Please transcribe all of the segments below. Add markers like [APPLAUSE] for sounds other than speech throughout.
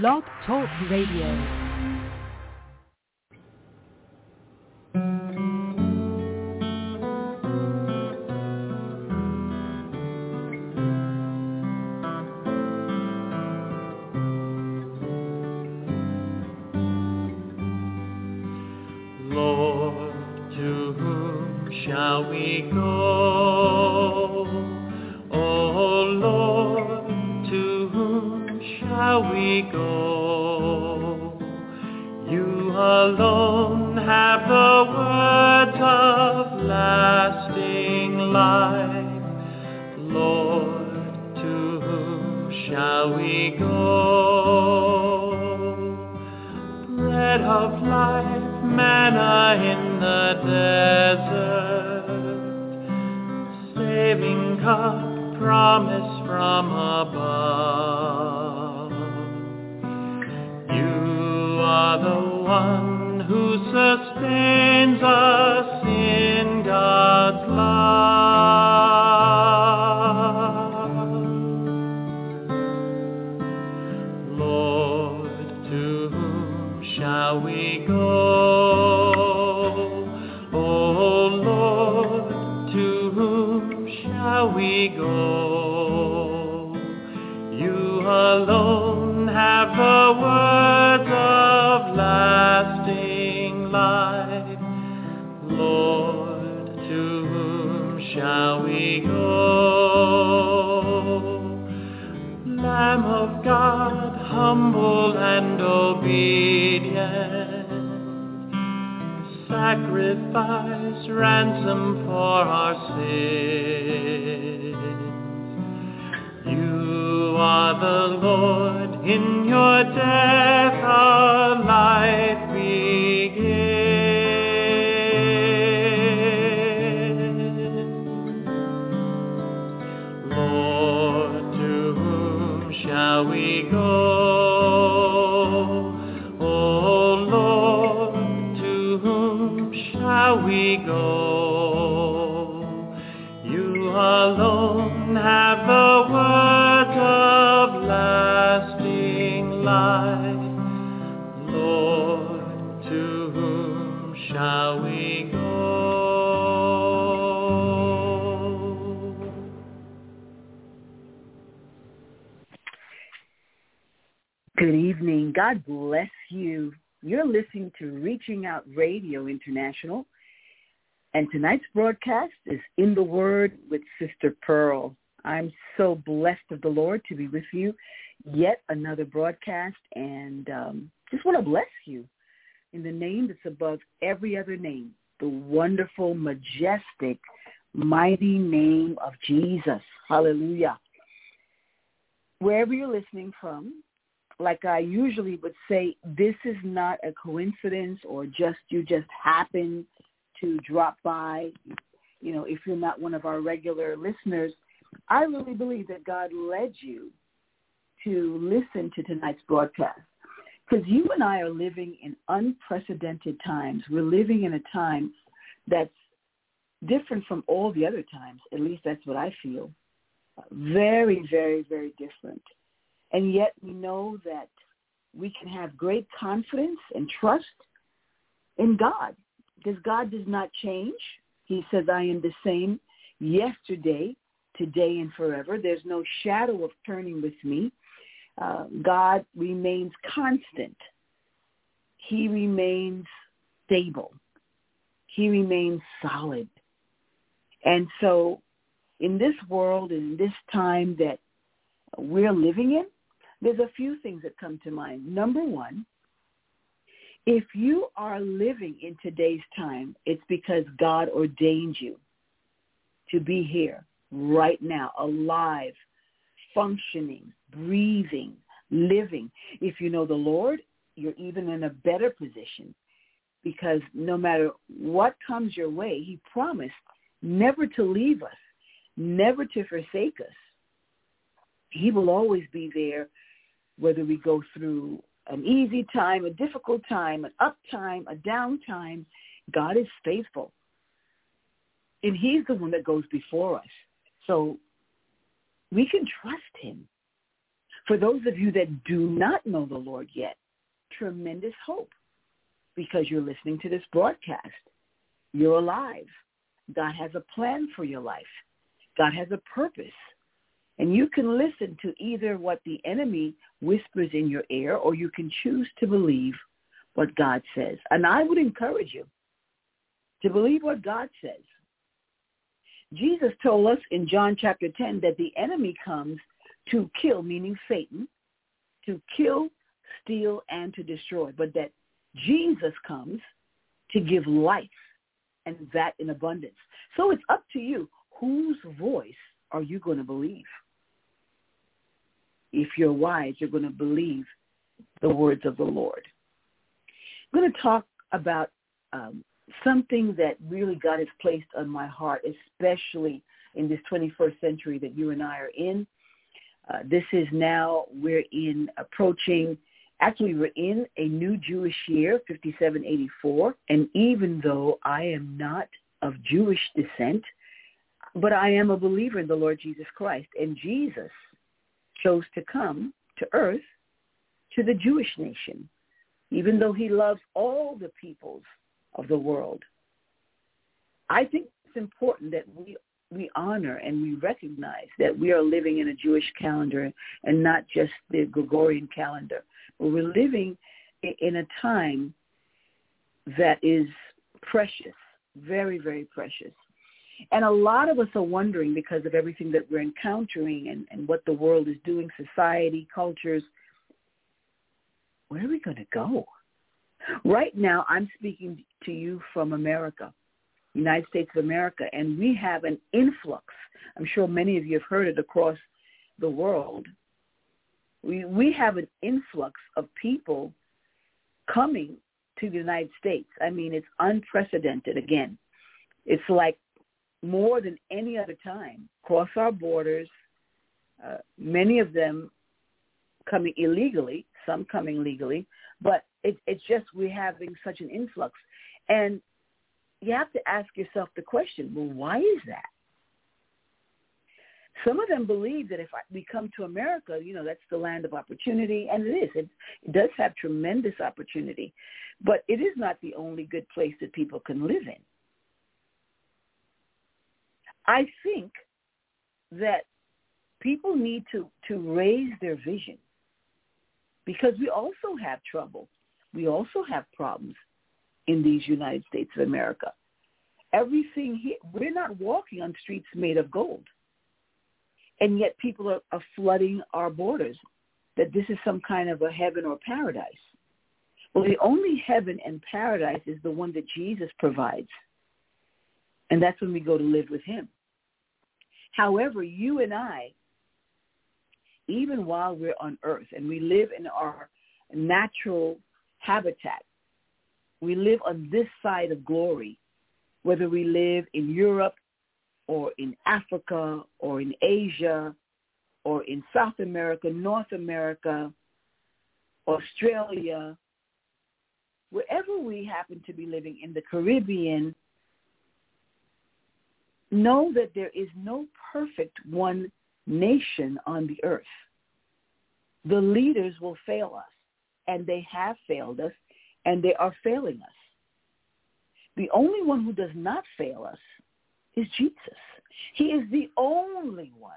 Blog Talk Radio. Sacrifice, ransom for our sins. You are the Lord, in your death our God bless you. You're listening to Reaching Out Radio International. And tonight's broadcast is In the Word with Sister Pearl. I'm so blessed of the Lord to be with you. Yet another broadcast and um, just want to bless you in the name that's above every other name, the wonderful, majestic, mighty name of Jesus. Hallelujah. Wherever you're listening from, like I usually would say, this is not a coincidence or just you just happen to drop by. You know, if you're not one of our regular listeners, I really believe that God led you to listen to tonight's broadcast because you and I are living in unprecedented times. We're living in a time that's different from all the other times. At least that's what I feel. Very, very, very different. And yet we know that we can have great confidence and trust in God because God does not change. He says, I am the same yesterday, today, and forever. There's no shadow of turning with me. Uh, God remains constant. He remains stable. He remains solid. And so in this world, in this time that we're living in, there's a few things that come to mind. Number one, if you are living in today's time, it's because God ordained you to be here right now, alive, functioning, breathing, living. If you know the Lord, you're even in a better position because no matter what comes your way, he promised never to leave us, never to forsake us. He will always be there whether we go through an easy time, a difficult time, an up time, a down time. God is faithful. And he's the one that goes before us. So we can trust him. For those of you that do not know the Lord yet, tremendous hope because you're listening to this broadcast. You're alive. God has a plan for your life. God has a purpose. And you can listen to either what the enemy whispers in your ear or you can choose to believe what God says. And I would encourage you to believe what God says. Jesus told us in John chapter 10 that the enemy comes to kill, meaning Satan, to kill, steal, and to destroy, but that Jesus comes to give life and that in abundance. So it's up to you. Whose voice are you going to believe? If you're wise, you're going to believe the words of the Lord. I'm going to talk about um, something that really God has placed on my heart, especially in this 21st century that you and I are in. Uh, this is now, we're in approaching, actually we're in a new Jewish year, 5784. And even though I am not of Jewish descent, but I am a believer in the Lord Jesus Christ. And Jesus chose to come to earth to the Jewish nation, even though he loves all the peoples of the world. I think it's important that we we honor and we recognize that we are living in a Jewish calendar and not just the Gregorian calendar. But we're living in a time that is precious, very, very precious. And a lot of us are wondering because of everything that we're encountering and, and what the world is doing, society, cultures, where are we going to go? Right now, I'm speaking to you from America, United States of America, and we have an influx. I'm sure many of you have heard it across the world. We, we have an influx of people coming to the United States. I mean, it's unprecedented again. It's like more than any other time. Cross our borders, uh, many of them coming illegally, some coming legally, but it, it's just we're having such an influx. And you have to ask yourself the question, well, why is that? Some of them believe that if we come to America, you know, that's the land of opportunity, and it is. It, it does have tremendous opportunity, but it is not the only good place that people can live in. I think that people need to, to raise their vision because we also have trouble. We also have problems in these United States of America. Everything here, we're not walking on streets made of gold. And yet people are, are flooding our borders that this is some kind of a heaven or paradise. Well, the only heaven and paradise is the one that Jesus provides. And that's when we go to live with him. However, you and I, even while we're on earth and we live in our natural habitat, we live on this side of glory, whether we live in Europe or in Africa or in Asia or in South America, North America, Australia, wherever we happen to be living in the Caribbean, know that there is no perfect one nation on the earth. The leaders will fail us, and they have failed us, and they are failing us. The only one who does not fail us is Jesus. He is the only one.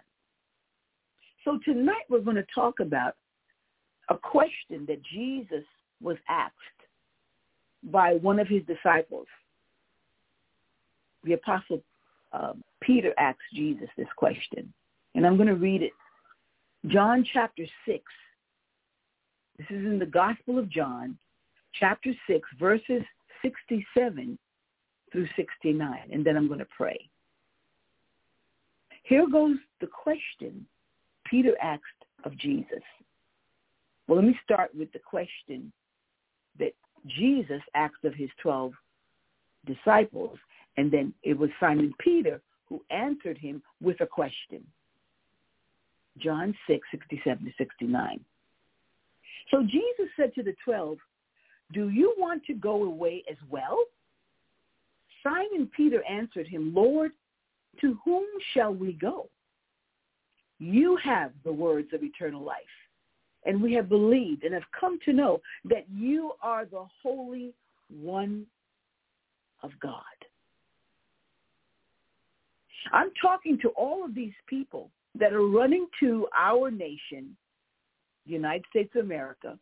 So tonight we're going to talk about a question that Jesus was asked by one of his disciples. The apostle um, Peter asked Jesus this question, and I'm going to read it. John chapter 6. This is in the Gospel of John, chapter 6, verses 67 through 69, and then I'm going to pray. Here goes the question Peter asked of Jesus. Well, let me start with the question that Jesus asked of his 12 disciples, and then it was Simon Peter who answered him with a question. John 6, 67 to 69. So Jesus said to the twelve, do you want to go away as well? Simon Peter answered him, Lord, to whom shall we go? You have the words of eternal life, and we have believed and have come to know that you are the Holy One of God. I'm talking to all of these people that are running to our nation, the United States of America,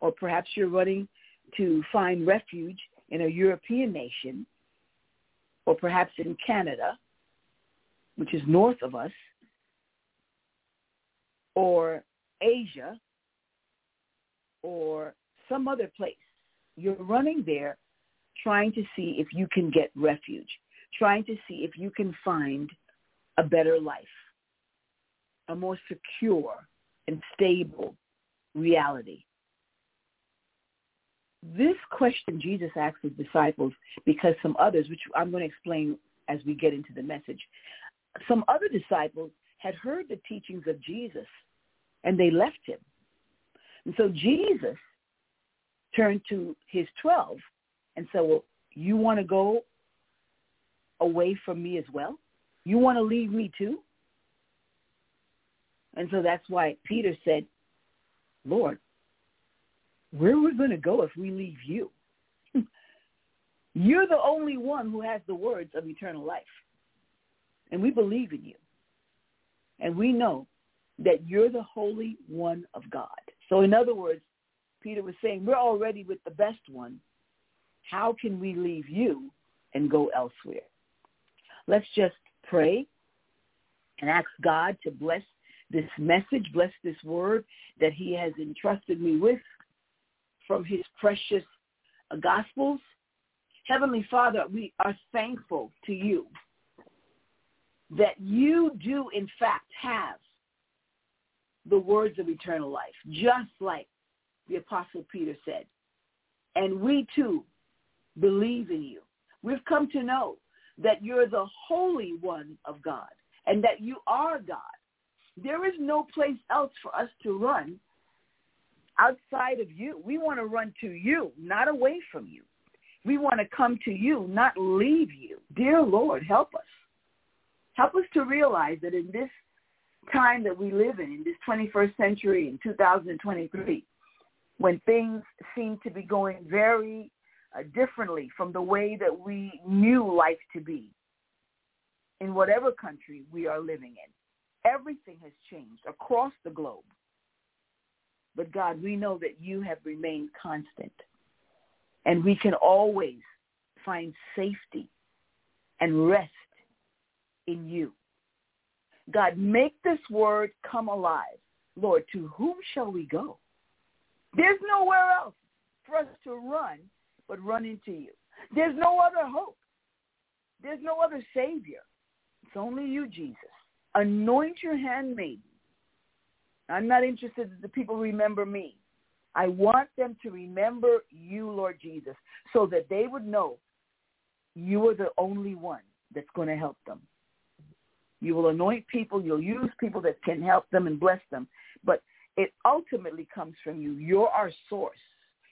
or perhaps you're running to find refuge in a European nation, or perhaps in Canada, which is north of us, or Asia, or some other place. You're running there trying to see if you can get refuge, trying to see if you can find a better life, a more secure and stable reality. This question Jesus asked his disciples because some others, which I'm going to explain as we get into the message, some other disciples had heard the teachings of Jesus and they left him. And so Jesus turned to his 12 and said, well, you want to go away from me as well? You want to leave me too? And so that's why Peter said, Lord, where are we going to go if we leave you? [LAUGHS] You're the only one who has the words of eternal life. And we believe in you. And we know that you're the Holy One of God. So in other words, Peter was saying, we're already with the best one. How can we leave you and go elsewhere? Let's just pray and ask God to bless this message, bless this word that he has entrusted me with from his precious gospels. Heavenly Father, we are thankful to you that you do in fact have the words of eternal life, just like the Apostle Peter said. And we too believe in you. We've come to know that you're the Holy One of God and that you are God. There is no place else for us to run outside of you. We want to run to you, not away from you. We want to come to you, not leave you. Dear Lord, help us. Help us to realize that in this time that we live in, in this 21st century, in 2023, when things seem to be going very uh, differently from the way that we knew life to be in whatever country we are living in. Everything has changed across the globe. But God, we know that you have remained constant. And we can always find safety and rest in you. God, make this word come alive. Lord, to whom shall we go? There's nowhere else for us to run but run into you. There's no other hope. There's no other Savior. It's only you, Jesus. Anoint your handmaiden. I'm not interested that the people remember me. I want them to remember you, Lord Jesus, so that they would know you are the only one that's going to help them. You will anoint people. You'll use people that can help them and bless them. But it ultimately comes from you. You're our source.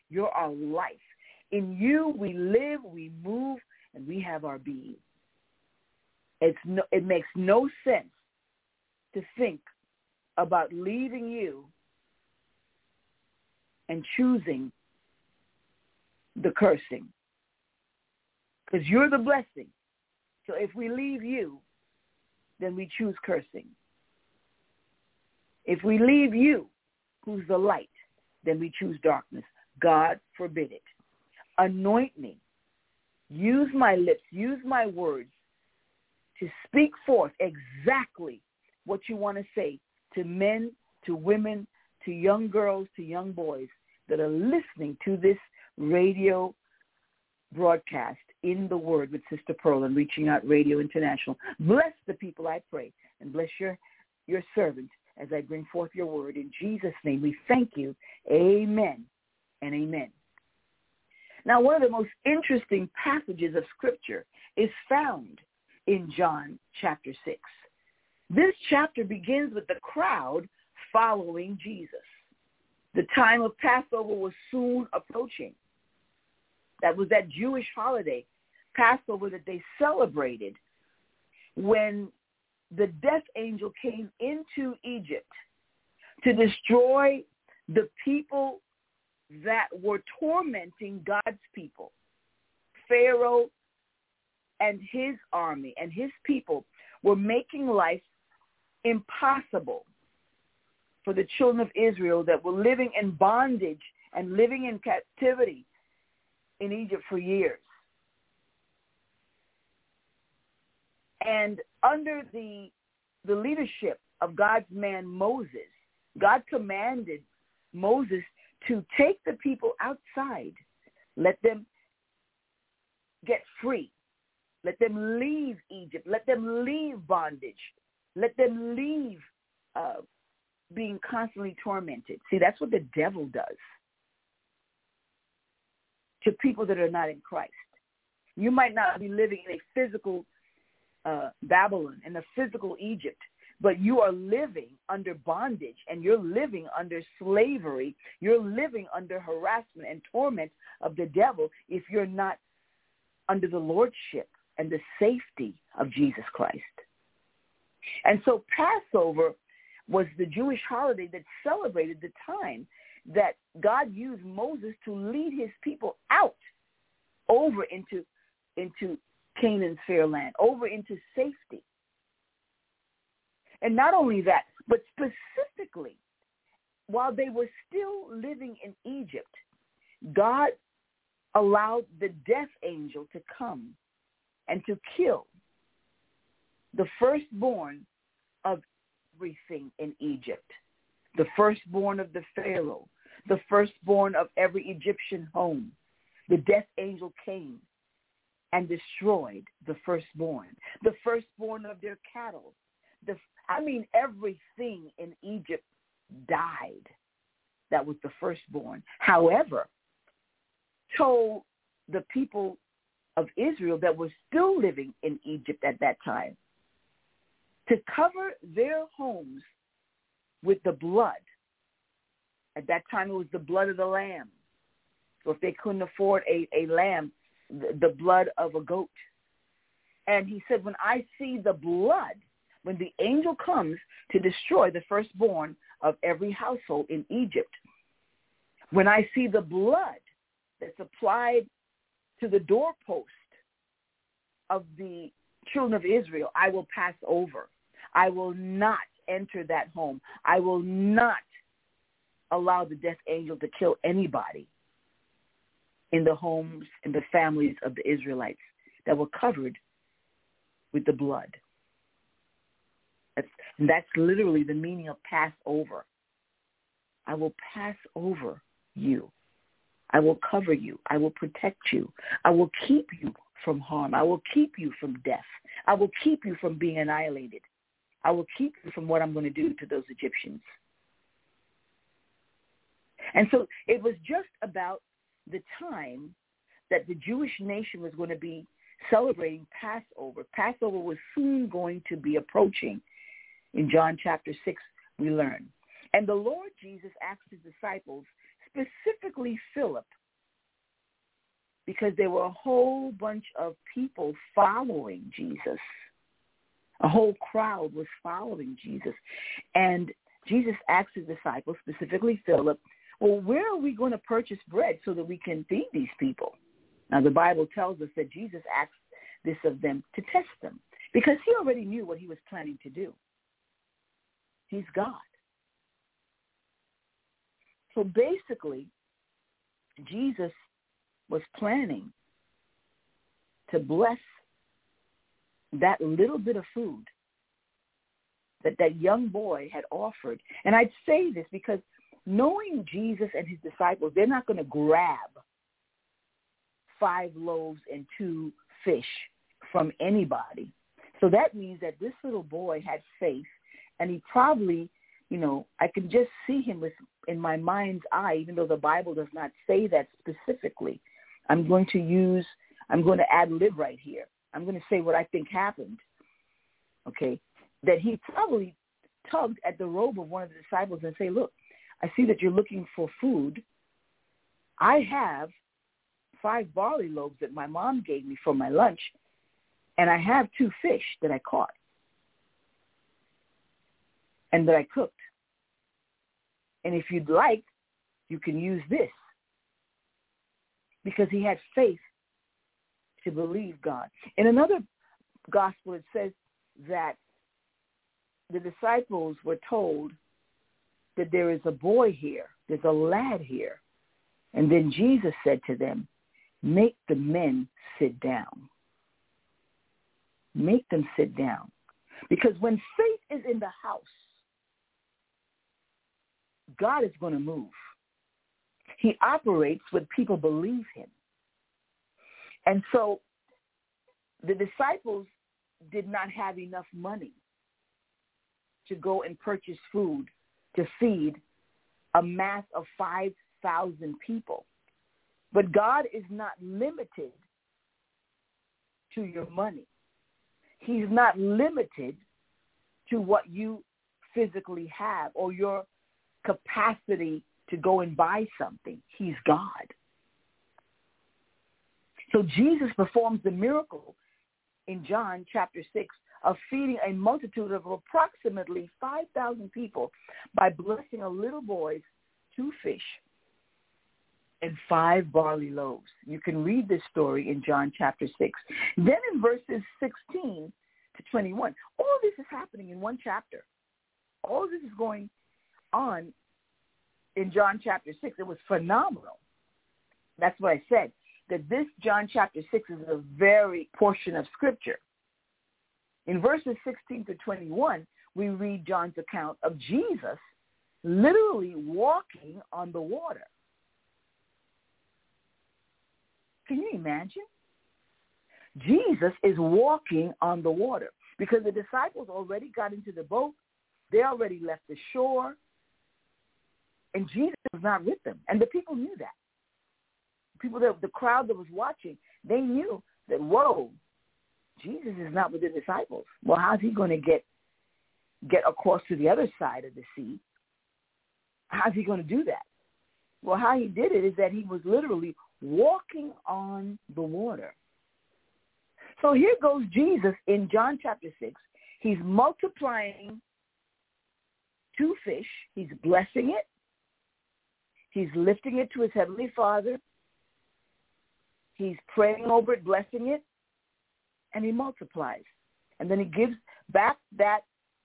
You're our life. In you we live, we move, and we have our being. It's no, it makes no sense to think about leaving you and choosing the cursing. Because you're the blessing. So if we leave you, then we choose cursing. If we leave you, who's the light, then we choose darkness. God forbid it. Anoint me. Use my lips. Use my words to speak forth exactly what you want to say to men, to women, to young girls, to young boys that are listening to this radio broadcast in the Word with Sister Pearl and Reaching Out Radio International. Bless the people, I pray, and bless your, your servant as I bring forth your word. In Jesus' name, we thank you. Amen and amen. Now, one of the most interesting passages of Scripture is found in John chapter 6. This chapter begins with the crowd following Jesus. The time of Passover was soon approaching. That was that Jewish holiday, Passover, that they celebrated when the death angel came into Egypt to destroy the people that were tormenting God's people, Pharaoh and his army and his people were making life impossible for the children of Israel that were living in bondage and living in captivity in Egypt for years. And under the, the leadership of God's man Moses, God commanded Moses to take the people outside, let them get free, let them leave Egypt, let them leave bondage, let them leave uh, being constantly tormented. See, that's what the devil does to people that are not in Christ. You might not be living in a physical uh, Babylon, in a physical Egypt, but you are living under bondage and you're living under slavery. You're living under harassment and torment of the devil if you're not under the lordship and the safety of Jesus Christ. And so Passover was the Jewish holiday that celebrated the time that God used Moses to lead his people out over into into Canaan's fair land, over into safety. And not only that, but specifically, while they were still living in Egypt, God allowed the death angel to come and to kill the firstborn of everything in Egypt, the firstborn of the Pharaoh, the firstborn of every Egyptian home. The death angel came and destroyed the firstborn, the firstborn of their cattle. The, I mean, everything in Egypt died. That was the firstborn. However, told the people of Israel that were still living in Egypt at that time to cover their homes with the blood. At that time, it was the blood of the lamb. So if they couldn't afford a, a lamb, the, the blood of a goat. And he said, when I see the blood, when the angel comes to destroy the firstborn of every household in Egypt, when I see the blood that's applied to the doorpost of the children of Israel, I will pass over. I will not enter that home. I will not allow the death angel to kill anybody in the homes and the families of the Israelites that were covered with the blood. That's, that's literally the meaning of Passover. I will pass over you. I will cover you. I will protect you. I will keep you from harm. I will keep you from death. I will keep you from being annihilated. I will keep you from what I'm going to do to those Egyptians. And so it was just about the time that the Jewish nation was going to be celebrating Passover. Passover was soon going to be approaching. In John chapter 6, we learn. And the Lord Jesus asked his disciples, specifically Philip, because there were a whole bunch of people following Jesus. A whole crowd was following Jesus. And Jesus asked his disciples, specifically Philip, well, where are we going to purchase bread so that we can feed these people? Now, the Bible tells us that Jesus asked this of them to test them because he already knew what he was planning to do. He's God. So basically, Jesus was planning to bless that little bit of food that that young boy had offered. And I'd say this because knowing Jesus and his disciples, they're not going to grab five loaves and two fish from anybody. So that means that this little boy had faith and he probably, you know, I can just see him with in my mind's eye, even though the Bible does not say that specifically. I'm going to use, I'm going to ad lib right here. I'm going to say what I think happened. Okay, that he probably tugged at the robe of one of the disciples and say, look, I see that you're looking for food. I have five barley loaves that my mom gave me for my lunch, and I have two fish that I caught and that I cooked. And if you'd like, You can use this. Because he had faith to believe God. In another gospel, it says that the disciples were told that there is a boy here, there's a lad here. And then Jesus said to them, make the men sit down. Make them sit down. Because when faith is in the house, God is going to move. He operates when people believe him. And so the disciples did not have enough money to go and purchase food to feed a mass of 5,000 people. But God is not limited to your money. He's not limited to what you physically have or your capacity to go and buy something. He's God. So Jesus performs the miracle in John chapter 6 of feeding a multitude of approximately 5,000 people by blessing a little boy's two fish and five barley loaves. You can read this story in John chapter 6. Then in verses 16 to 21, all this is happening in one chapter. All this is going on in John chapter 6. It was phenomenal. That's what I said, that this John chapter 6 is a very portion of scripture. In verses 16 to 21, we read John's account of Jesus literally walking on the water. Can you imagine? Jesus is walking on the water because the disciples already got into the boat. They already left the shore. And Jesus was not with them. And the people knew that. People that the crowd that was watching, they knew that, whoa, Jesus is not with the disciples. Well, how's he going to get get across to the other side of the sea? How's he going to do that? Well, how he did it is that he was literally walking on the water. So here goes Jesus in John chapter 6. He's multiplying two fish. He's blessing it. He's lifting it to his heavenly Father. He's praying over it, blessing it, and he multiplies. And then he gives back that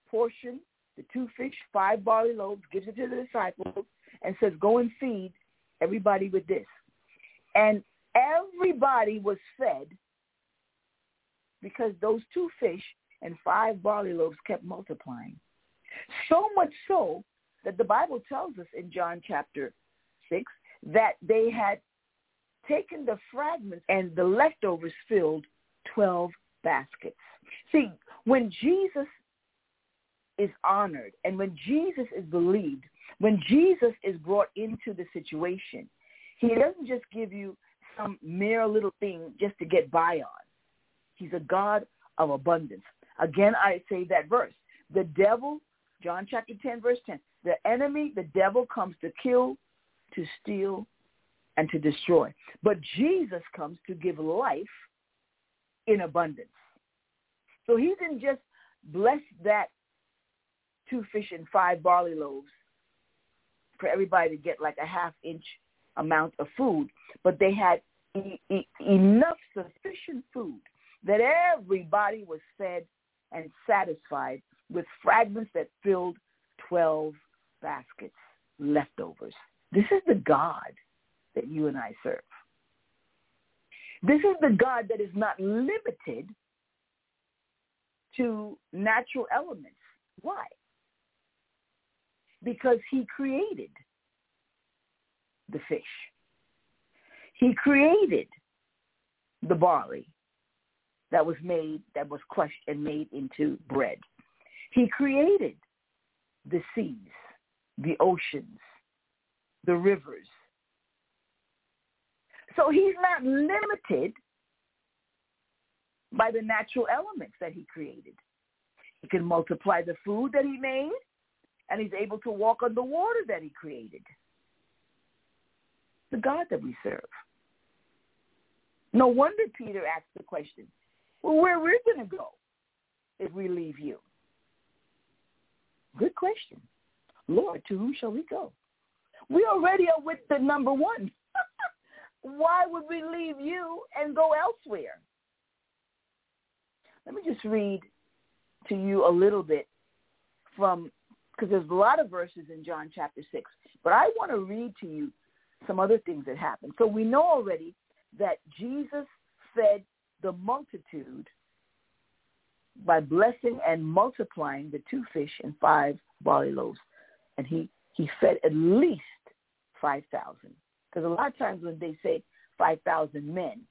portion, the two fish, five barley loaves, gives it to the disciples, and says, go and feed everybody with this. And everybody was fed because those two fish and five barley loaves kept multiplying. So much so that the Bible tells us in John chapter 6 that they had taken the fragments and the leftovers filled 12 baskets. See, when Jesus is honored and when Jesus is believed, when Jesus is brought into the situation, he doesn't just give you some mere little thing just to get by on. He's a God of abundance. Again, I say that verse. The devil, John chapter 10, verse 10, the enemy, the devil comes to kill, to steal, and to destroy. But Jesus comes to give life in abundance. So he didn't just bless that two fish and five barley loaves for everybody to get like a half inch amount of food, but they had e- e- enough sufficient food that everybody was fed and satisfied with fragments that filled 12 baskets, leftovers. This is the God that you and I serve. This is the God that is not limited to natural elements. Why? Because he created the fish. He created the barley that was made, that was crushed and made into bread. He created the seas, the oceans, the rivers. So he's not limited by the natural elements that he created. He can multiply the food that he made, and he's able to walk on the water that he created. The God that we serve. No wonder Peter asked the question, well, where are we're going to go if we leave you? Good question. Lord, to whom shall we go? We already are with the number one. [LAUGHS] Why would we leave you and go elsewhere? Let me just read to you a little bit from, because there's a lot of verses in John chapter 6, but I want to read to you some other things that happened. So we know already that Jesus fed the multitude by blessing and multiplying the two fish and five barley loaves. And he, he fed at least 5,000. Because a lot of times when they say 5,000 men,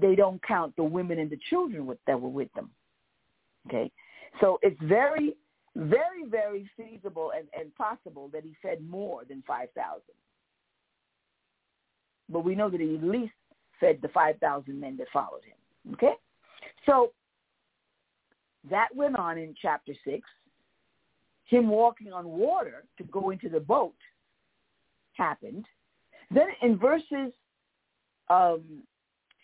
they don't count the women and the children with, that were with them. Okay? So it's very, very, very feasible and, and possible that he fed more than 5,000. But we know that he at least fed the 5,000 men that followed him. Okay? So that went on in chapter 6. Him walking on water to go into the boat happened. Then in verses um,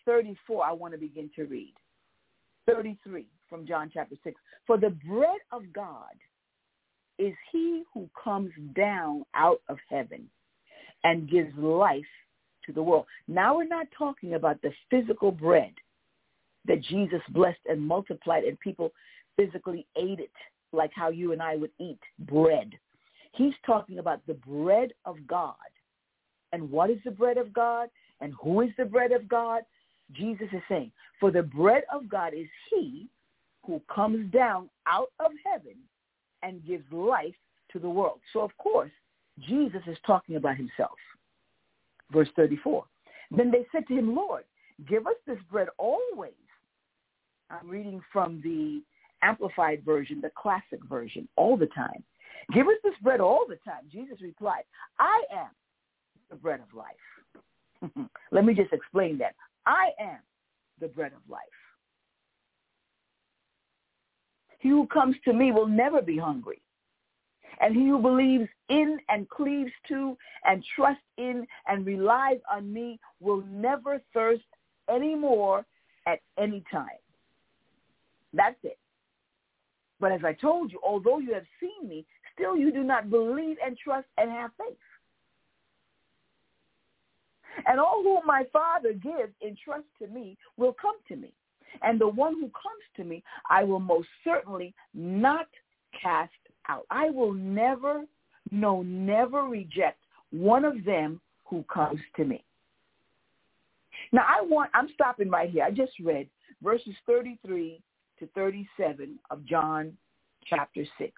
34, I want to begin to read. 33 from John chapter 6. For the bread of God is he who comes down out of heaven and gives life to the world. Now we're not talking about the physical bread that Jesus blessed and multiplied and people physically ate it like how you and I would eat bread. He's talking about the bread of God. And what is the bread of God? And who is the bread of God? Jesus is saying, for the bread of God is he who comes down out of heaven and gives life to the world. So of course, Jesus is talking about himself. Verse 34. Then they said to him, Lord, give us this bread always. I'm reading from the amplified version, the classic version, all the time. Give us this bread all the time. Jesus replied, I am the bread of life. [LAUGHS] Let me just explain that. I am the bread of life. He who comes to me will never be hungry. And he who believes in and cleaves to and trusts in and relies on me will never thirst anymore at any time. That's it. But as I told you, although you have seen me, still you do not believe and trust and have faith. And all whom my Father gives in trust to me will come to me. And the one who comes to me, I will most certainly not cast out. I will never, no, never reject one of them who comes to me. Now I want, I'm stopping right here. I just read verses 33 to 37 of John chapter 6.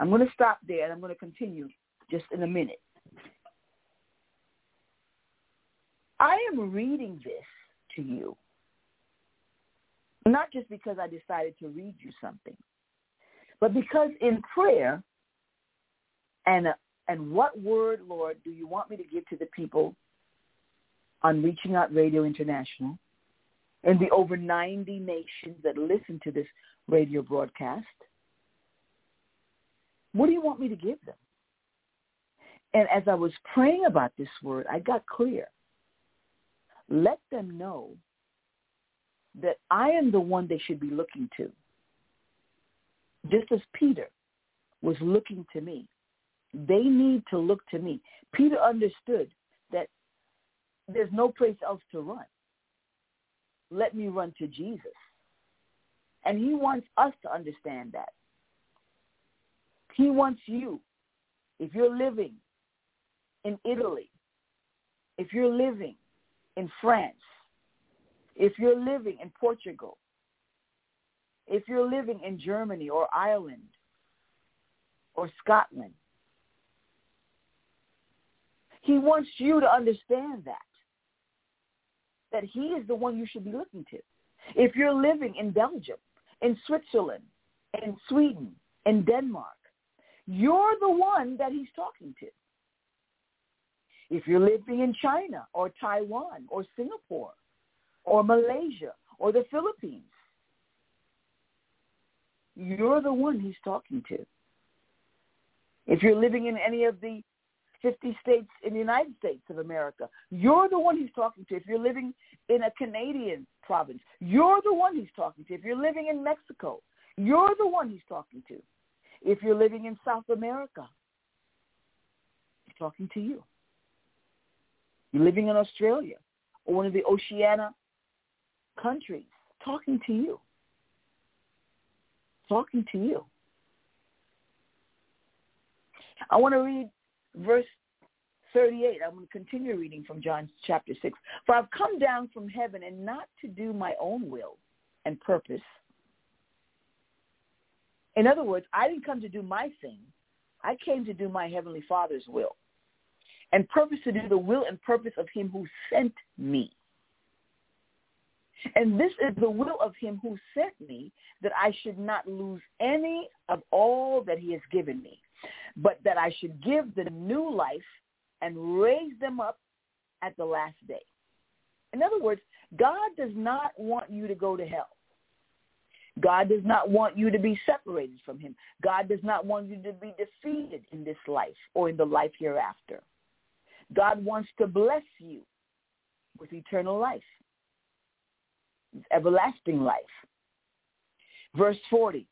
I'm going to stop there and I'm going to continue just in a minute. I am reading this to you, not just because I decided to read you something, but because in prayer, and and what word, Lord, do you want me to give to the people on Reaching Out Radio International and the over 90 nations that listen to this radio broadcast? What do you want me to give them? And as I was praying about this word, I got clear. Let them know that I am the one they should be looking to. Just as Peter was looking to me, they need to look to me. Peter understood that there's no place else to run. Let me run to Jesus. And he wants us to understand that. He wants you, if you're living in Italy, if you're living in France, if you're living in Portugal, if you're living in Germany or Ireland or Scotland, he wants you to understand that, that he is the one you should be looking to. If you're living in Belgium, in Switzerland, in Sweden, in Denmark, you're the one that he's talking to. If you're living in China or Taiwan or Singapore or Malaysia or the Philippines, you're the one he's talking to. If you're living in any of the 50 states in the United States of America, you're the one he's talking to. If you're living in a Canadian province, you're the one he's talking to. If you're living in Mexico, you're the one he's talking to. If you're living in South America, talking to you. You're living in Australia or one of the Oceania countries, talking to you. Talking to you. I want to read verse 38. I'm going to continue reading from John chapter 6. For I've come down from heaven and not to do my own will and purpose. In other words, I didn't come to do my thing. I came to do my heavenly Father's will and purpose to do the will and purpose of him who sent me. And this is the will of him who sent me, that I should not lose any of all that he has given me, but that I should give the new life and raise them up at the last day. In other words, God does not want you to go to hell. God does not want you to be separated from him. God does not want you to be defeated in this life or in the life hereafter. God wants to bless you with eternal life, everlasting life. Verse 40,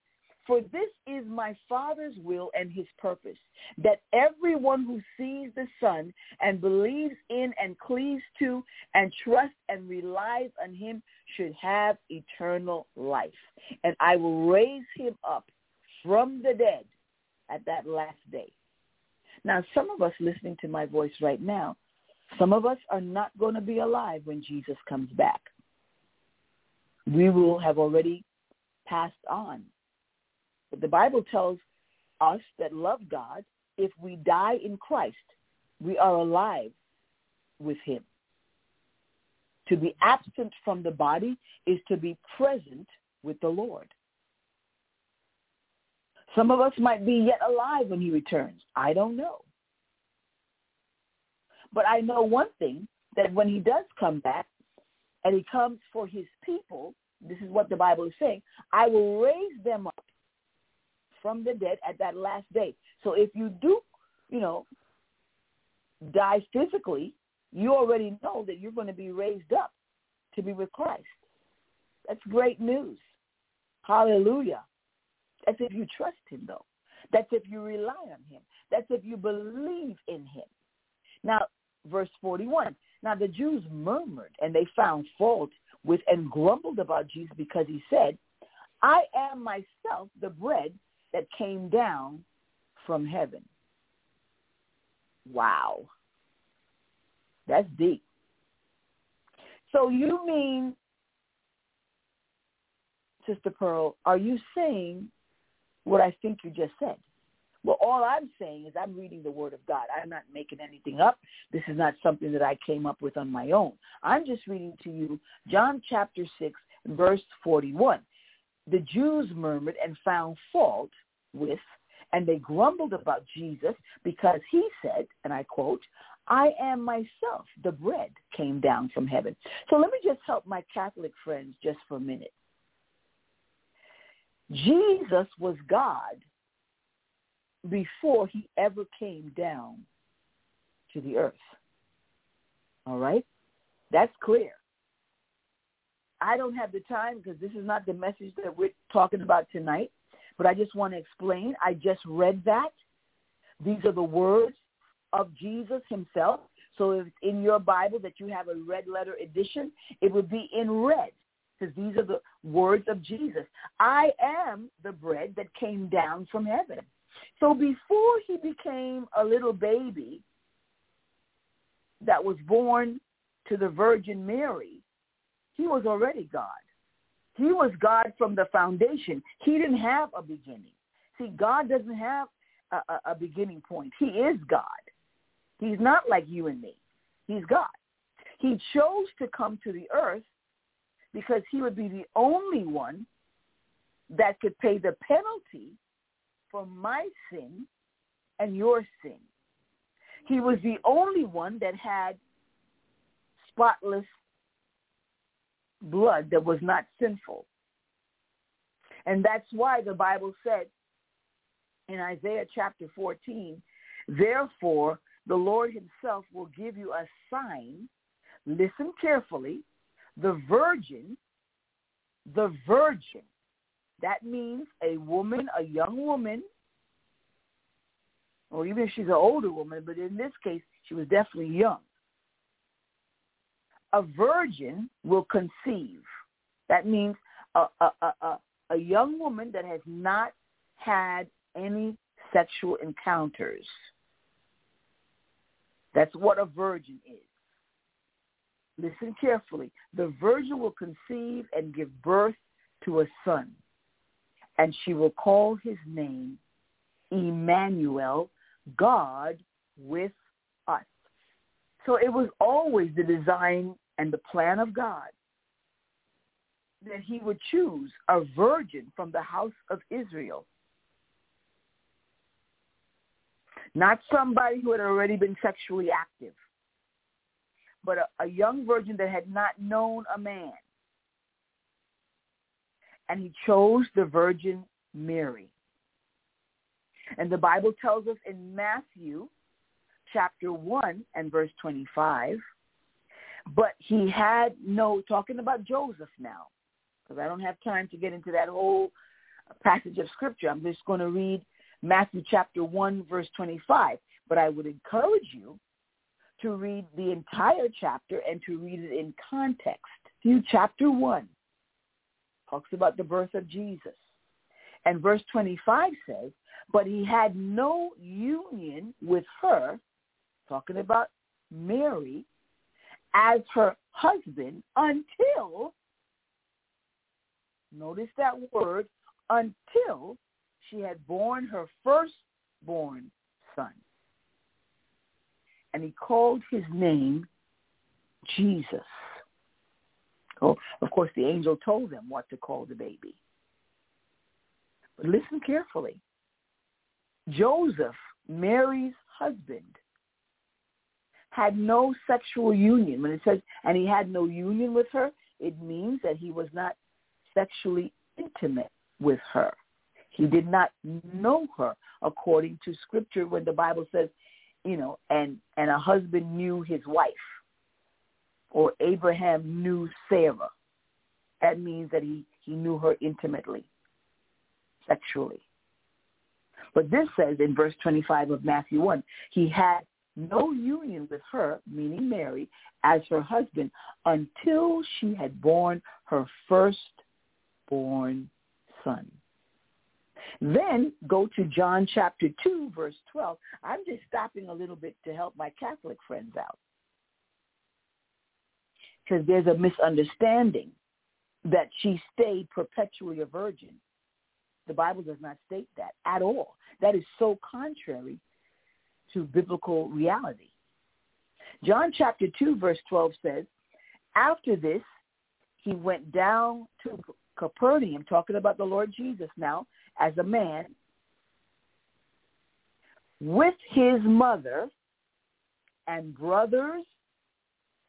for this is my Father's will and his purpose, that everyone who sees the Son and believes in and cleaves to and trusts and relies on him should have eternal life. And I will raise him up from the dead at that last day. Now, some of us listening to my voice right now, some of us are not going to be alive when Jesus comes back. We will have already passed on but the Bible tells us that love God, if we die in Christ, we are alive with him. To be absent from the body is to be present with the Lord. Some of us might be yet alive when he returns. I don't know. But I know one thing, that when he does come back, and he comes for his people, this is what the Bible is saying, I will raise them up from the dead at that last day. So if you do, you know, die physically, you already know that you're going to be raised up to be with Christ. That's great news. Hallelujah. That's if you trust him, though. That's if you rely on him. That's if you believe in him. Now, verse 41. Now the Jews murmured and they found fault with and grumbled about Jesus because he said, I am myself the bread that came down from heaven. Wow. That's deep. So you mean, Sister Pearl, are you saying what I think you just said? Well, all I'm saying is I'm reading the Word of God. I'm not making anything up. This is not something that I came up with on my own. I'm just reading to you John chapter 6, verse 41 the Jews murmured and found fault with, and they grumbled about Jesus because he said, and I quote, I am myself, the bread came down from heaven. So let me just help my Catholic friends just for a minute. Jesus was God before he ever came down to the earth. All right? That's clear. I don't have the time because this is not the message that we're talking about tonight, but I just want to explain. I just read that. These are the words of Jesus himself. So if it's in your Bible that you have a red letter edition, it would be in red because these are the words of Jesus. I am the bread that came down from heaven. So before he became a little baby that was born to the Virgin Mary, he was already God. He was God from the foundation. He didn't have a beginning. See, God doesn't have a, a, a beginning point. He is God. He's not like you and me. He's God. He chose to come to the earth because he would be the only one that could pay the penalty for my sin and your sin. He was the only one that had spotless blood that was not sinful. And that's why the Bible said in Isaiah chapter 14, therefore the Lord himself will give you a sign. Listen carefully. The virgin, the virgin, that means a woman, a young woman or even if she's an older woman, but in this case, she was definitely young. A virgin will conceive. That means a, a, a, a young woman that has not had any sexual encounters. That's what a virgin is. Listen carefully. The virgin will conceive and give birth to a son, and she will call his name Emmanuel, God with. So it was always the design and the plan of God that he would choose a virgin from the house of Israel. Not somebody who had already been sexually active, but a, a young virgin that had not known a man. And he chose the Virgin Mary. And the Bible tells us in Matthew chapter 1 and verse 25, but he had no, talking about Joseph now, because I don't have time to get into that whole passage of scripture. I'm just going to read Matthew chapter 1 verse 25. But I would encourage you to read the entire chapter and to read it in context. Matthew chapter 1 talks about the birth of Jesus. And verse 25 says, but he had no union with her, talking about Mary, as her husband until, notice that word, until she had born her firstborn son. And he called his name Jesus. Oh, of course, the angel told them what to call the baby. But listen carefully. Joseph, Mary's husband, had no sexual union. When it says, and he had no union with her, it means that he was not sexually intimate with her. He did not know her according to scripture when the Bible says, you know, and, and a husband knew his wife or Abraham knew Sarah. That means that he, he knew her intimately, sexually. But this says in verse 25 of Matthew 1, he had no union with her, meaning Mary, as her husband until she had borne her firstborn son. Then go to John chapter 2, verse 12. I'm just stopping a little bit to help my Catholic friends out. Because there's a misunderstanding that she stayed perpetually a virgin. The Bible does not state that at all. That is so contrary to biblical reality. John chapter 2 verse 12 says, after this, he went down to Capernaum, talking about the Lord Jesus now, as a man, with his mother and brothers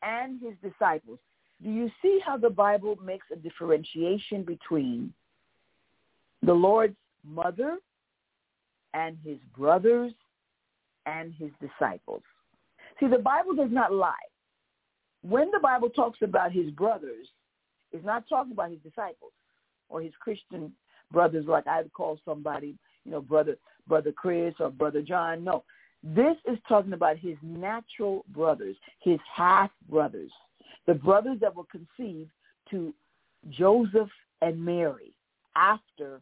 and his disciples. Do you see how the Bible makes a differentiation between the Lord's mother and his brothers and his disciples. See, the Bible does not lie. When the Bible talks about his brothers, it's not talking about his disciples or his Christian brothers like I'd call somebody, you know, brother brother Chris or brother John. No. This is talking about his natural brothers, his half brothers, the brothers that were conceived to Joseph and Mary after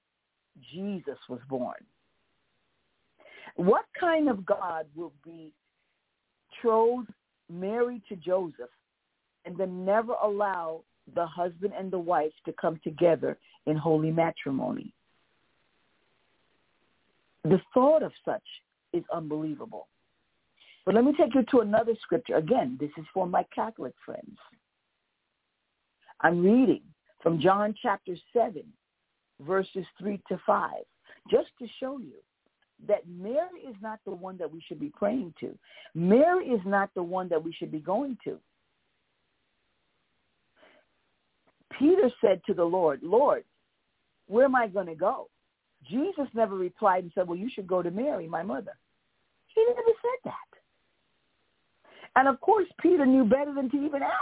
Jesus was born. What kind of God will be betroth Mary to Joseph and then never allow the husband and the wife to come together in holy matrimony? The thought of such is unbelievable. But let me take you to another scripture. Again, this is for my Catholic friends. I'm reading from John chapter 7, verses 3 to 5, just to show you that Mary is not the one that we should be praying to. Mary is not the one that we should be going to. Peter said to the Lord, Lord, where am I going to go? Jesus never replied and said, well, you should go to Mary, my mother. He never said that. And of course, Peter knew better than to even ask.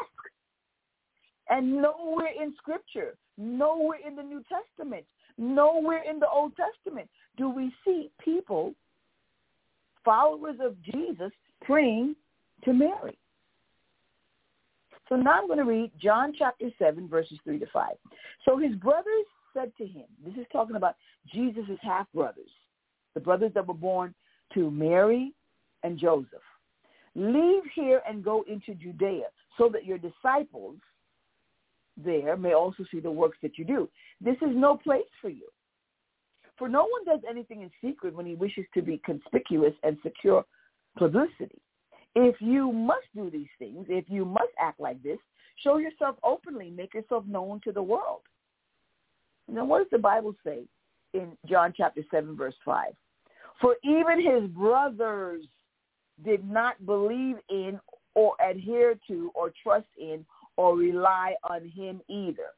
And nowhere in Scripture, nowhere in the New Testament, nowhere in the Old Testament do we see people followers of Jesus praying to Mary. So now I'm going to read John chapter 7, verses 3 to 5. So his brothers said to him, this is talking about Jesus' half-brothers, the brothers that were born to Mary and Joseph. Leave here and go into Judea so that your disciples there may also see the works that you do. This is no place for you. For no one does anything in secret when he wishes to be conspicuous and secure publicity. If you must do these things, if you must act like this, show yourself openly, make yourself known to the world. Now, what does the Bible say in John chapter 7, verse 5? For even his brothers did not believe in or adhere to or trust in or rely on him either.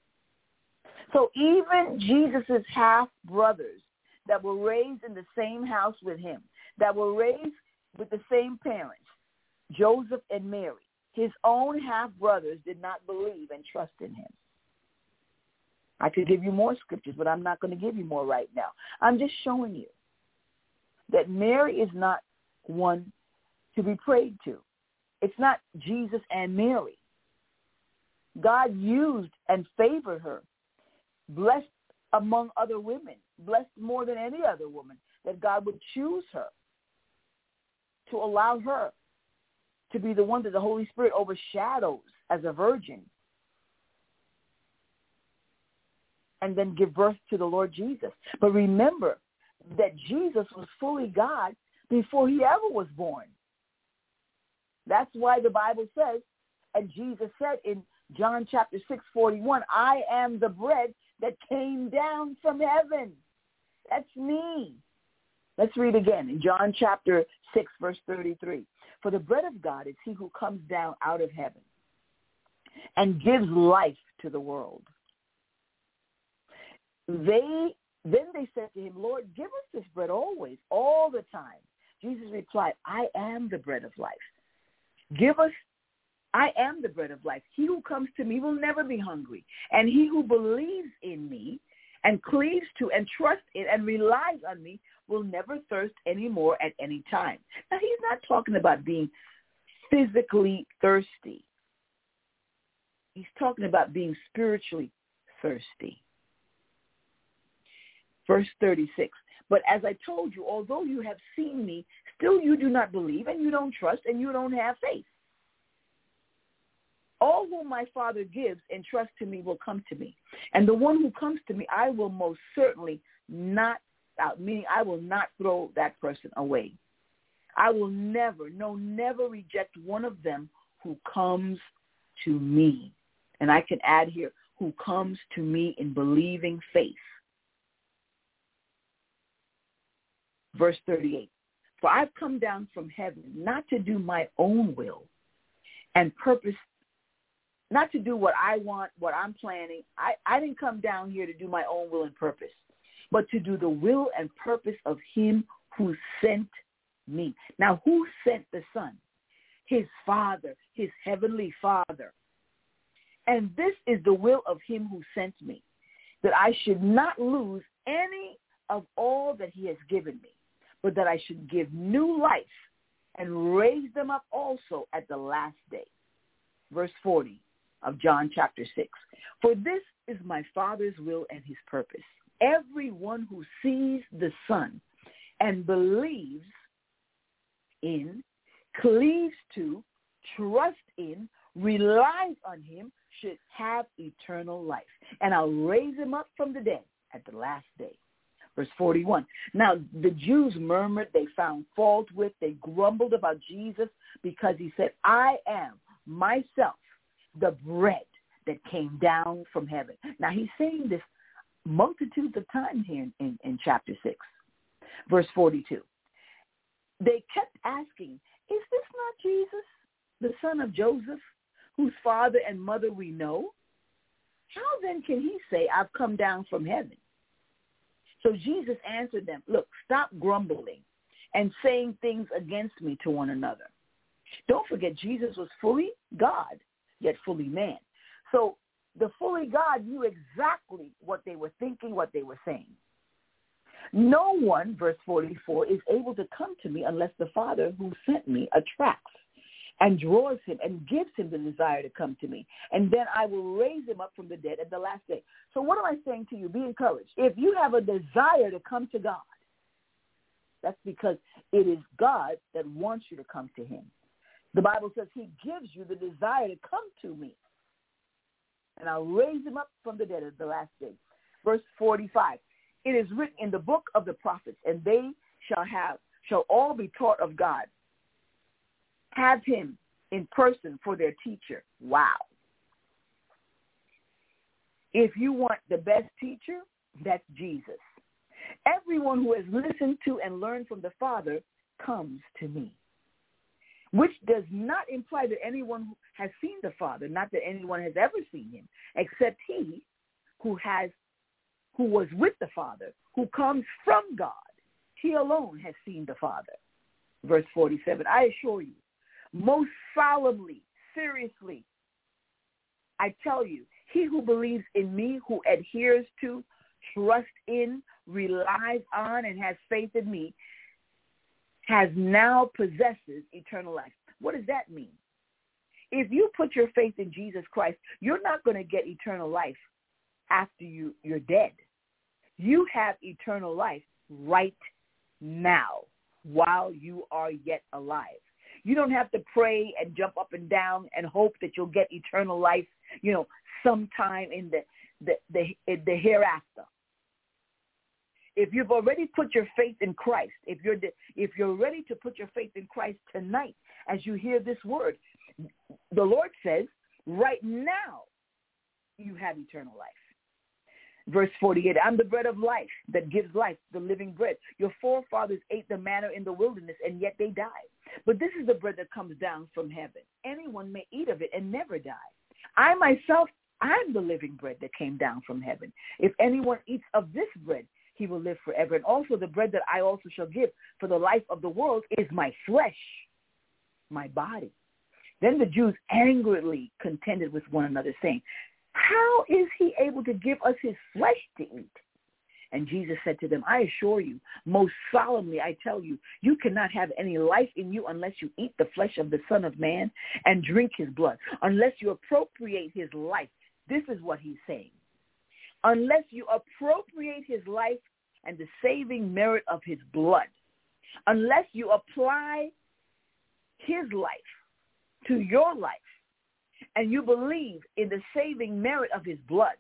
So even Jesus' half-brothers that were raised in the same house with him, that were raised with the same parents, Joseph and Mary, his own half-brothers did not believe and trust in him. I could give you more scriptures, but I'm not going to give you more right now. I'm just showing you that Mary is not one to be prayed to. It's not Jesus and Mary. God used and favored her, blessed among other women, blessed more than any other woman, that God would choose her to allow her to be the one that the Holy Spirit overshadows as a virgin and then give birth to the Lord Jesus. But remember that Jesus was fully God before he ever was born. That's why the Bible says, and Jesus said in John chapter 6, 41, I am the bread that came down from heaven. That's me. Let's read again in John chapter 6, verse 33. For the bread of God is he who comes down out of heaven and gives life to the world. They then they said to him, Lord, give us this bread always, all the time. Jesus replied, I am the bread of life. Give us, I am the bread of life. He who comes to me will never be hungry. And he who believes in me and cleaves to and trusts in and relies on me will never thirst anymore at any time. Now, he's not talking about being physically thirsty. He's talking about being spiritually thirsty. Verse 36. But as I told you, although you have seen me, still you do not believe and you don't trust and you don't have faith. All whom my Father gives and trusts to me will come to me. And the one who comes to me, I will most certainly not out, meaning I will not throw that person away. I will never, no, never reject one of them who comes to me. And I can add here, who comes to me in believing faith. Verse 38. For I've come down from heaven not to do my own will and purpose, not to do what I want, what I'm planning. I, I didn't come down here to do my own will and purpose, but to do the will and purpose of him who sent me. Now, who sent the Son? His Father, his heavenly Father. And this is the will of him who sent me, that I should not lose any of all that he has given me, but that I should give new life and raise them up also at the last day. Verse 40 of John chapter 6. For this is my Father's will and his purpose. Everyone who sees the Son and believes in, cleaves to, trusts in, relies on him should have eternal life. And I'll raise him up from the dead at the last day. Verse 41. Now the Jews murmured, they found fault with, they grumbled about Jesus because he said, I am myself the bread that came down from heaven. Now he's saying this multitudes of times here in, in, in chapter 6. Verse 42. They kept asking, is this not Jesus, the son of Joseph, whose father and mother we know? How then can he say, I've come down from heaven? So Jesus answered them, look, stop grumbling and saying things against me to one another. Don't forget, Jesus was fully God, yet fully man. So the fully God knew exactly what they were thinking, what they were saying. No one, verse 44, is able to come to me unless the Father who sent me attracts and draws him and gives him the desire to come to me. And then I will raise him up from the dead at the last day. So what am I saying to you? Be encouraged. If you have a desire to come to God, that's because it is God that wants you to come to him. The Bible says he gives you the desire to come to me. And I'll raise him up from the dead at the last day. Verse 45. It is written in the book of the prophets, and they shall have shall all be taught of God have him in person for their teacher. Wow. If you want the best teacher, that's Jesus. Everyone who has listened to and learned from the Father comes to me. Which does not imply that anyone has seen the Father, not that anyone has ever seen him, except he who has who was with the Father, who comes from God. He alone has seen the Father. Verse 47, I assure you, most solemnly, seriously, I tell you, he who believes in me, who adheres to, trusts in, relies on, and has faith in me, has now possesses eternal life. What does that mean? If you put your faith in Jesus Christ, you're not going to get eternal life after you, you're dead. You have eternal life right now while you are yet alive. You don't have to pray and jump up and down and hope that you'll get eternal life, you know, sometime in the the the, the hereafter. If you've already put your faith in Christ, if you're if you're ready to put your faith in Christ tonight, as you hear this word, the Lord says, right now, you have eternal life. Verse 48, I'm the bread of life that gives life, the living bread. Your forefathers ate the manna in the wilderness, and yet they died. But this is the bread that comes down from heaven. Anyone may eat of it and never die. I myself, I'm the living bread that came down from heaven. If anyone eats of this bread, he will live forever. And also the bread that I also shall give for the life of the world is my flesh, my body. Then the Jews angrily contended with one another, saying, how is he able to give us his flesh to eat? And Jesus said to them, I assure you, most solemnly I tell you, you cannot have any life in you unless you eat the flesh of the Son of Man and drink his blood, unless you appropriate his life. This is what he's saying. Unless you appropriate his life and the saving merit of his blood, unless you apply his life to your life, and you believe in the saving merit of his blood.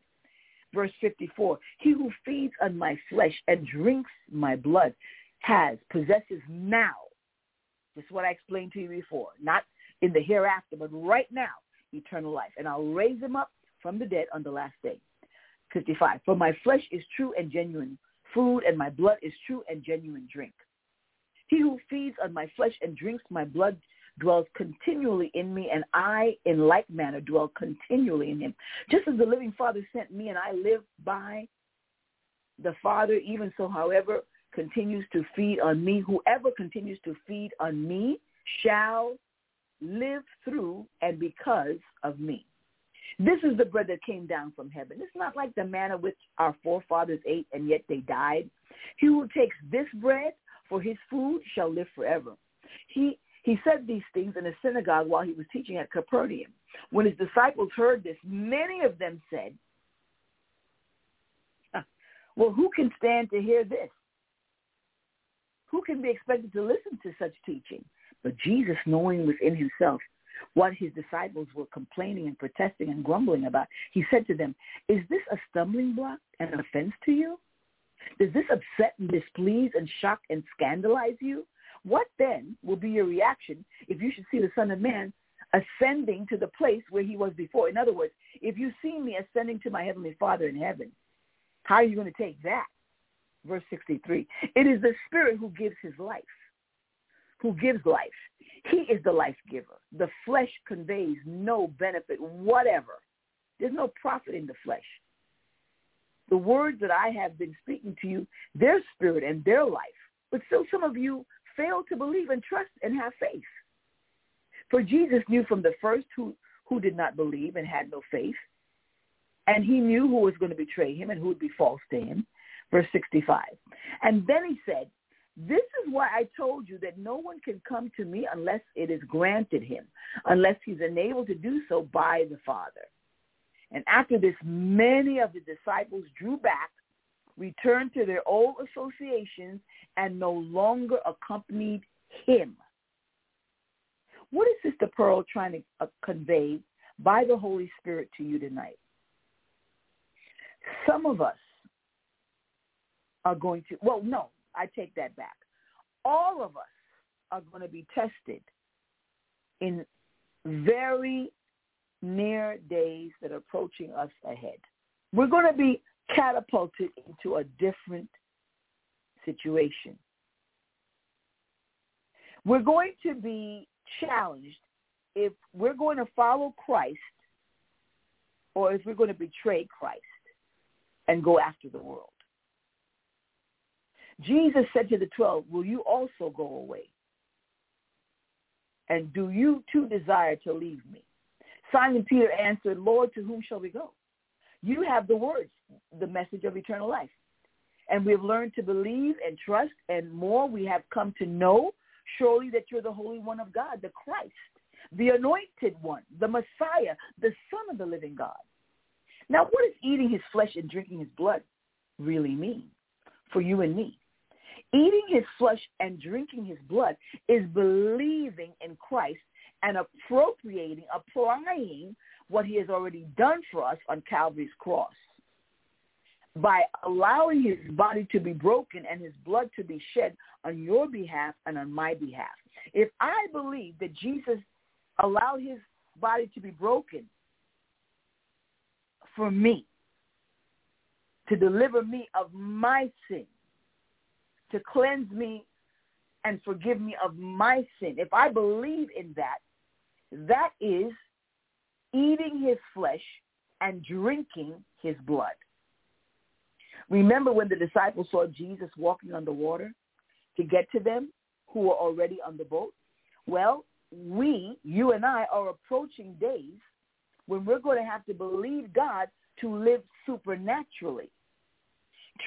Verse 54, he who feeds on my flesh and drinks my blood has, possesses now, just what I explained to you before, not in the hereafter, but right now, eternal life. And I'll raise him up from the dead on the last day. 55, for my flesh is true and genuine food, and my blood is true and genuine drink. He who feeds on my flesh and drinks my blood dwells continually in me, and I, in like manner, dwell continually in him. Just as the living Father sent me, and I live by the Father, even so, however, continues to feed on me, whoever continues to feed on me shall live through and because of me. This is the bread that came down from heaven. It's not like the manna which our forefathers ate and yet they died. He who takes this bread for his food shall live forever. He he said these things in a synagogue while he was teaching at Capernaum. When his disciples heard this, many of them said, ah, well, who can stand to hear this? Who can be expected to listen to such teaching? But Jesus, knowing within himself what his disciples were complaining and protesting and grumbling about, he said to them, is this a stumbling block and an offense to you? Does this upset and displease and shock and scandalize you? What then will be your reaction if you should see the Son of Man ascending to the place where he was before? In other words, if you see me ascending to my heavenly Father in heaven, how are you going to take that? Verse 63. It is the Spirit who gives his life, who gives life. He is the life giver. The flesh conveys no benefit whatever. There's no profit in the flesh. The words that I have been speaking to you, their spirit and their life. But still some of you fail to believe and trust and have faith. For Jesus knew from the first who, who did not believe and had no faith. And he knew who was going to betray him and who would be false to him. verse 65. And then he said, this is why I told you that no one can come to me unless it is granted him, unless he's enabled to do so by the Father. And after this, many of the disciples drew back, returned to their old associations, and no longer accompanied him. What is Sister Pearl trying to uh, convey by the Holy Spirit to you tonight? Some of us are going to, well, no, I take that back. All of us are going to be tested in very near days that are approaching us ahead. We're going to be catapulted into a different situation. We're going to be challenged if we're going to follow Christ or if we're going to betray Christ and go after the world. Jesus said to the twelve, will you also go away? And do you too desire to leave me? Simon Peter answered, Lord, to whom shall we go? You have the words, the message of eternal life. And we have learned to believe and trust, and more we have come to know surely that you're the Holy One of God, the Christ, the anointed one, the Messiah, the Son of the living God. Now, what does eating his flesh and drinking his blood really mean for you and me? Eating his flesh and drinking his blood is believing in Christ and appropriating, applying what he has already done for us on Calvary's cross. By allowing his body to be broken and his blood to be shed on your behalf and on my behalf. If I believe that Jesus allowed his body to be broken for me, to deliver me of my sin, to cleanse me and forgive me of my sin. If I believe in that, that is eating his flesh and drinking his blood. Remember when the disciples saw Jesus walking on the water to get to them who were already on the boat? Well, we, you and I, are approaching days when we're going to have to believe God to live supernaturally.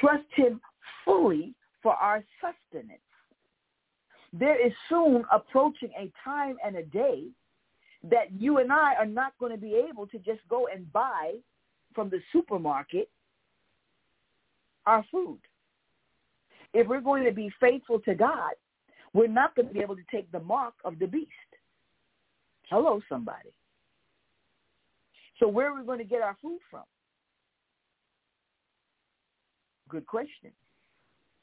Trust him fully for our sustenance. There is soon approaching a time and a day that you and I are not going to be able to just go and buy from the supermarket our food. If we're going to be faithful to God, we're not going to be able to take the mark of the beast. Hello, somebody. So where are we going to get our food from? Good question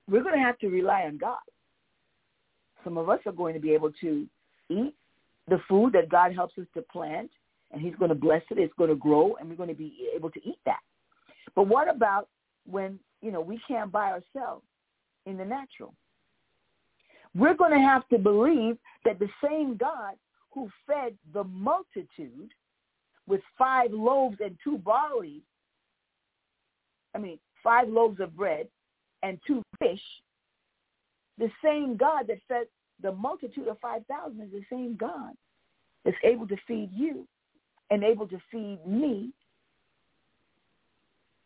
we're going to have to rely on God. Some of us are going to be able to eat the food that God helps us to plant, and he's going to bless it. It's going to grow, and we're going to be able to eat that. But what about when, you know, we can't buy ourselves in the natural? We're going to have to believe that the same God who fed the multitude with five loaves and two barley, I mean, five loaves of bread and two fish, the same God that fed the multitude of 5,000 is the same God that's able to feed you and able to feed me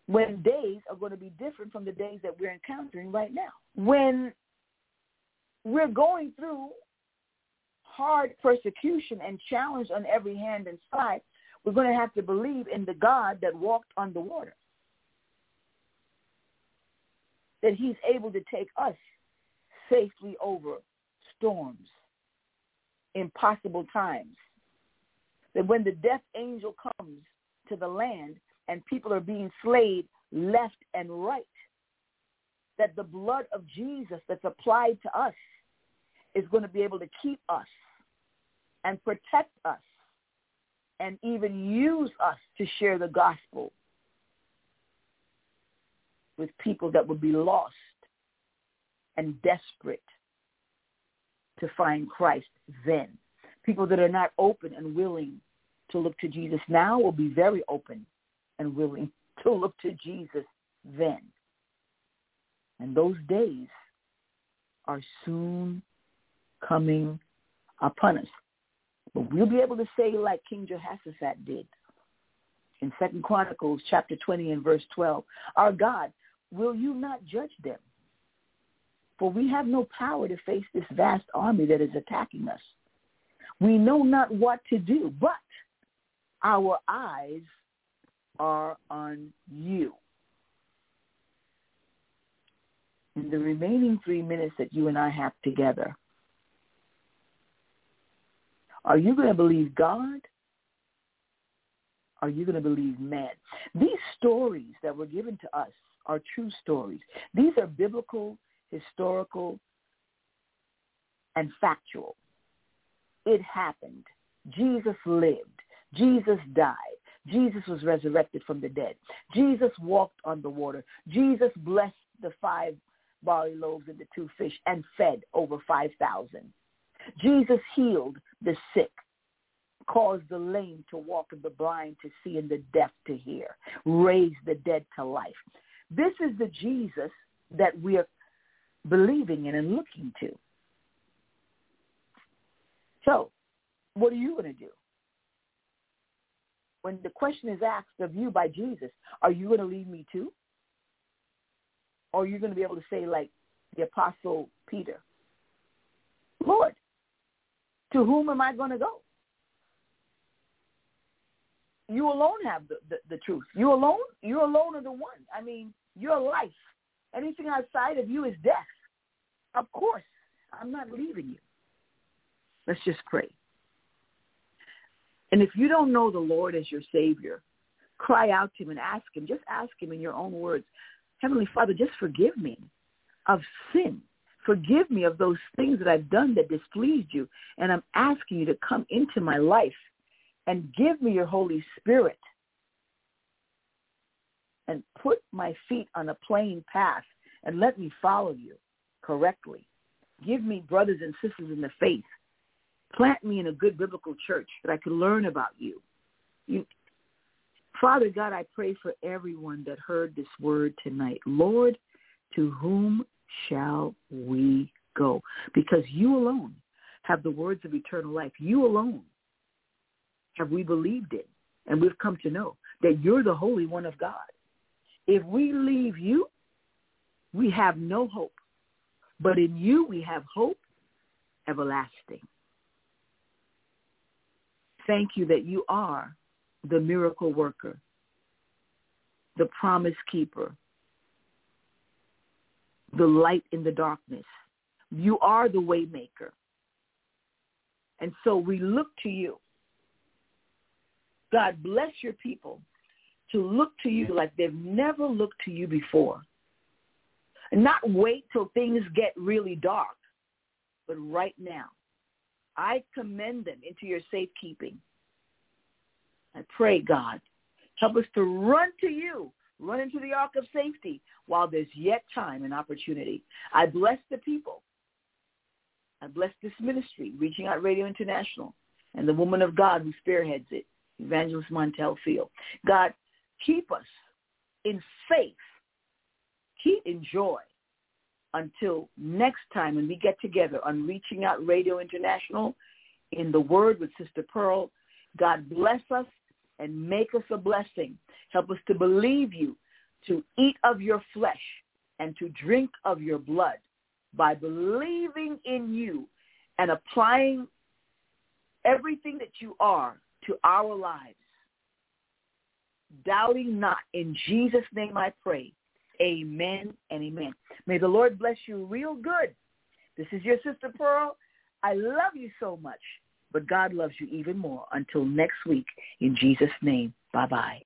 when days are going to be different from the days that we're encountering right now. When we're going through hard persecution and challenge on every hand and side, we're going to have to believe in the God that walked on the water that he's able to take us safely over storms, impossible times. That when the death angel comes to the land and people are being slayed left and right, that the blood of Jesus that's applied to us is going to be able to keep us and protect us and even use us to share the gospel with people that would be lost and desperate to find Christ then. People that are not open and willing to look to Jesus now will be very open and willing [LAUGHS] to look to Jesus then. And those days are soon coming upon us. But we'll be able to say like King Jehoshaphat did in Second Chronicles chapter 20 and verse 12, our God will you not judge them? For we have no power to face this vast army that is attacking us. We know not what to do, but our eyes are on you. In the remaining three minutes that you and I have together, are you going to believe God? Are you going to believe man? These stories that were given to us are true stories. These are biblical, historical, and factual. It happened. Jesus lived. Jesus died. Jesus was resurrected from the dead. Jesus walked on the water. Jesus blessed the five barley loaves and the two fish and fed over 5,000. Jesus healed the sick, caused the lame to walk and the blind to see and the deaf to hear, raised the dead to life. This is the Jesus that we are believing in and looking to. So, what are you going to do? When the question is asked of you by Jesus, are you going to leave me too? Or are you going to be able to say like the apostle Peter, Lord, to whom am I going to go? You alone have the, the, the truth. You alone, you alone are the one. I mean, your life. Anything outside of you is death. Of course, I'm not leaving you. Let's just pray. And if you don't know the Lord as your Savior, cry out to him and ask him. Just ask him in your own words, Heavenly Father, just forgive me of sin. Forgive me of those things that I've done that displeased you. And I'm asking you to come into my life and give me your Holy Spirit and put my feet on a plain path and let me follow you correctly. Give me brothers and sisters in the faith. Plant me in a good biblical church that I could learn about you. you Father God, I pray for everyone that heard this word tonight. Lord, to whom shall we go? Because you alone have the words of eternal life. You alone have we believed in, and we've come to know that you're the Holy One of God. If we leave you, we have no hope. But in you we have hope everlasting. Thank you that you are the miracle worker, the promise keeper, the light in the darkness. You are the waymaker. And so we look to you. God bless your people to look to you like they've never looked to you before. And not wait till things get really dark, but right now. I commend them into your safekeeping. I pray, God, help us to run to you, run into the ark of safety while there's yet time and opportunity. I bless the people. I bless this ministry, Reaching Out Radio International, and the woman of God who spearheads it, Evangelist Montel Field. God, keep us in faith, keep in joy until next time when we get together on Reaching Out Radio International in the Word with Sister Pearl. God bless us and make us a blessing. Help us to believe you, to eat of your flesh, and to drink of your blood by believing in you and applying everything that you are to our lives. Doubting not. In Jesus' name I pray. Amen and amen. May the Lord bless you real good. This is your sister Pearl. I love you so much, but God loves you even more. Until next week, in Jesus' name, bye-bye.